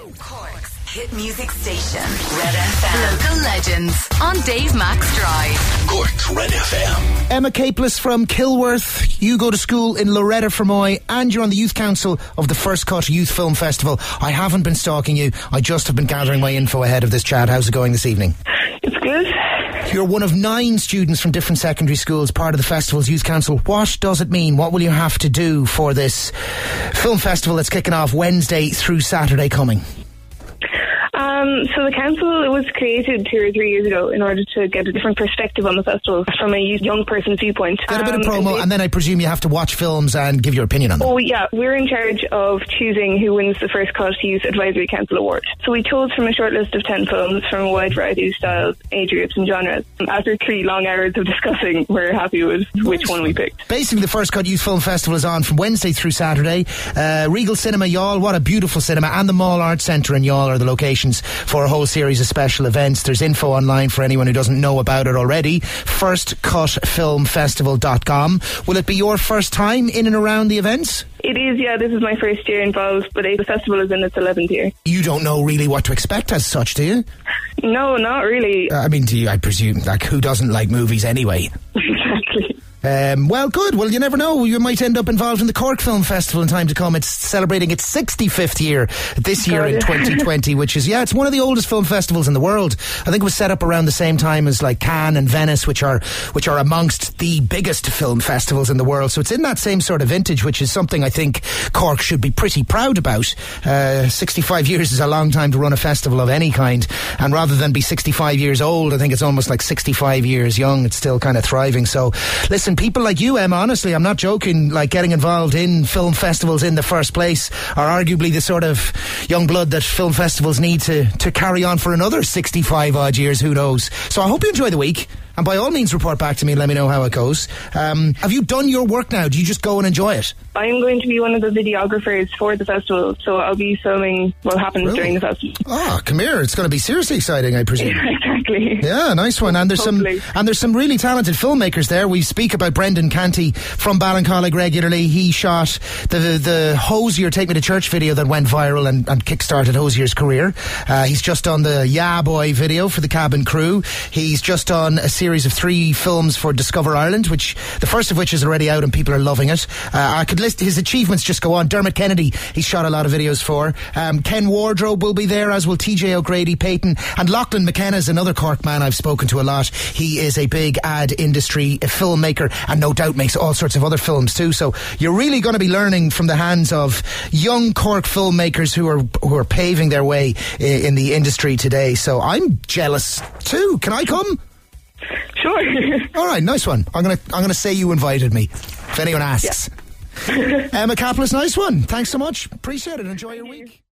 Cork's hit music station. Red FM. Local legends on Dave Max Drive. Cork's Red FM. Emma Capeless from Kilworth. You go to school in Loreto Fermoy and you're on the Youth Council of the First Cut Youth Film Festival. I haven't been stalking you. I just have been gathering my info ahead of this chat. How's it going this evening? It's good. You're one of nine students from different secondary schools, part of the festival's youth council. What does it mean? What will you have to do for this film festival that's kicking off Wednesday through Saturday coming? Um, so the council was created two or three years ago in order to get a different perspective on the festival from a young person's viewpoint. Get a bit of Um, promo, they- and then I presume you have to watch films and give your opinion on them. Oh yeah, we're in charge of choosing who wins the First Cut Youth Advisory Council Award. So we chose from a short list of 10 films from a wide variety of styles, age groups and genres. After three long hours of discussing, we're happy with which one we picked. Basically, the First Cut Youth Film Festival is on from Wednesday through Saturday. Uh, Regal Cinema Youghal, what a beautiful cinema, and the Mall Arts Centre in Youghal are the locations for a whole series of special events. There's info online for anyone who doesn't know about it already. FirstCutFilmFestival.com. Will it be your first time in and around the events? It is, yeah, this is my first year involved, but the festival is in its 11th year. You don't know really what to expect as such, do you? No, not really. Uh, I mean, do you, I presume, like, who doesn't like movies anyway? exactly. Um, well, good. Well, you never know. You might end up involved in the Cork Film Festival in time to come. It's celebrating its 65th year this year in God. 2020, which is, yeah, it's one of the oldest film festivals in the world. I think it was set up around the same time as like Cannes and Venice, which are, which are amongst the biggest film festivals in the world. So it's in that same sort of vintage, which is something I think Cork should be pretty proud about. Uh, 65 years is a long time to run a festival of any kind. And rather than be 65 years old, I think it's almost like 65 years young. It's still kind of thriving. So listen, people like you, Em, honestly, I'm not joking, like getting involved in film festivals in the first place are arguably the sort of young blood that film festivals need to, to carry on for another 65 odd years, who knows. So I hope you enjoy the week. And by all means, report back to me and let me know how it goes. Um, have you done your work now? Do you just go and enjoy it? I'm going to be one of the videographers for the festival, so I'll be filming what happens Really? during the festival. Ah, come here. It's going to be seriously exciting, I presume. exactly. Yeah, nice one. And there's Hopefully. some and there's some really talented filmmakers there. We speak about Brendan Canty from Ballincollig regularly. He shot the the Hozier Take Me to Church video that went viral and, and kickstarted Hozier's career. Uh, he's just on the Yeah Boy video for the Cabin Crew. He's just on a series of three films for Discover Ireland, which the first of which is already out and people are loving it. Uh, I could list his achievements. Just go on. Dermot Kennedy. He's shot a lot of videos for. Um, Ken Wardrop will be there, as will TJ O'Grady, Peyton, and Lachlan McKenna is another Cork man I've spoken to a lot. He is a big ad industry filmmaker and no doubt makes all sorts of other films too. So you're really going to be learning from the hands of young Cork filmmakers who are who are paving their way i- in the industry today. So I'm jealous too. Can I come? Sure. All right, nice one. I'm gonna I'm gonna say you invited me. If anyone asks. Emma Capeless, nice one. Thanks so much. Appreciate it. Enjoy your week.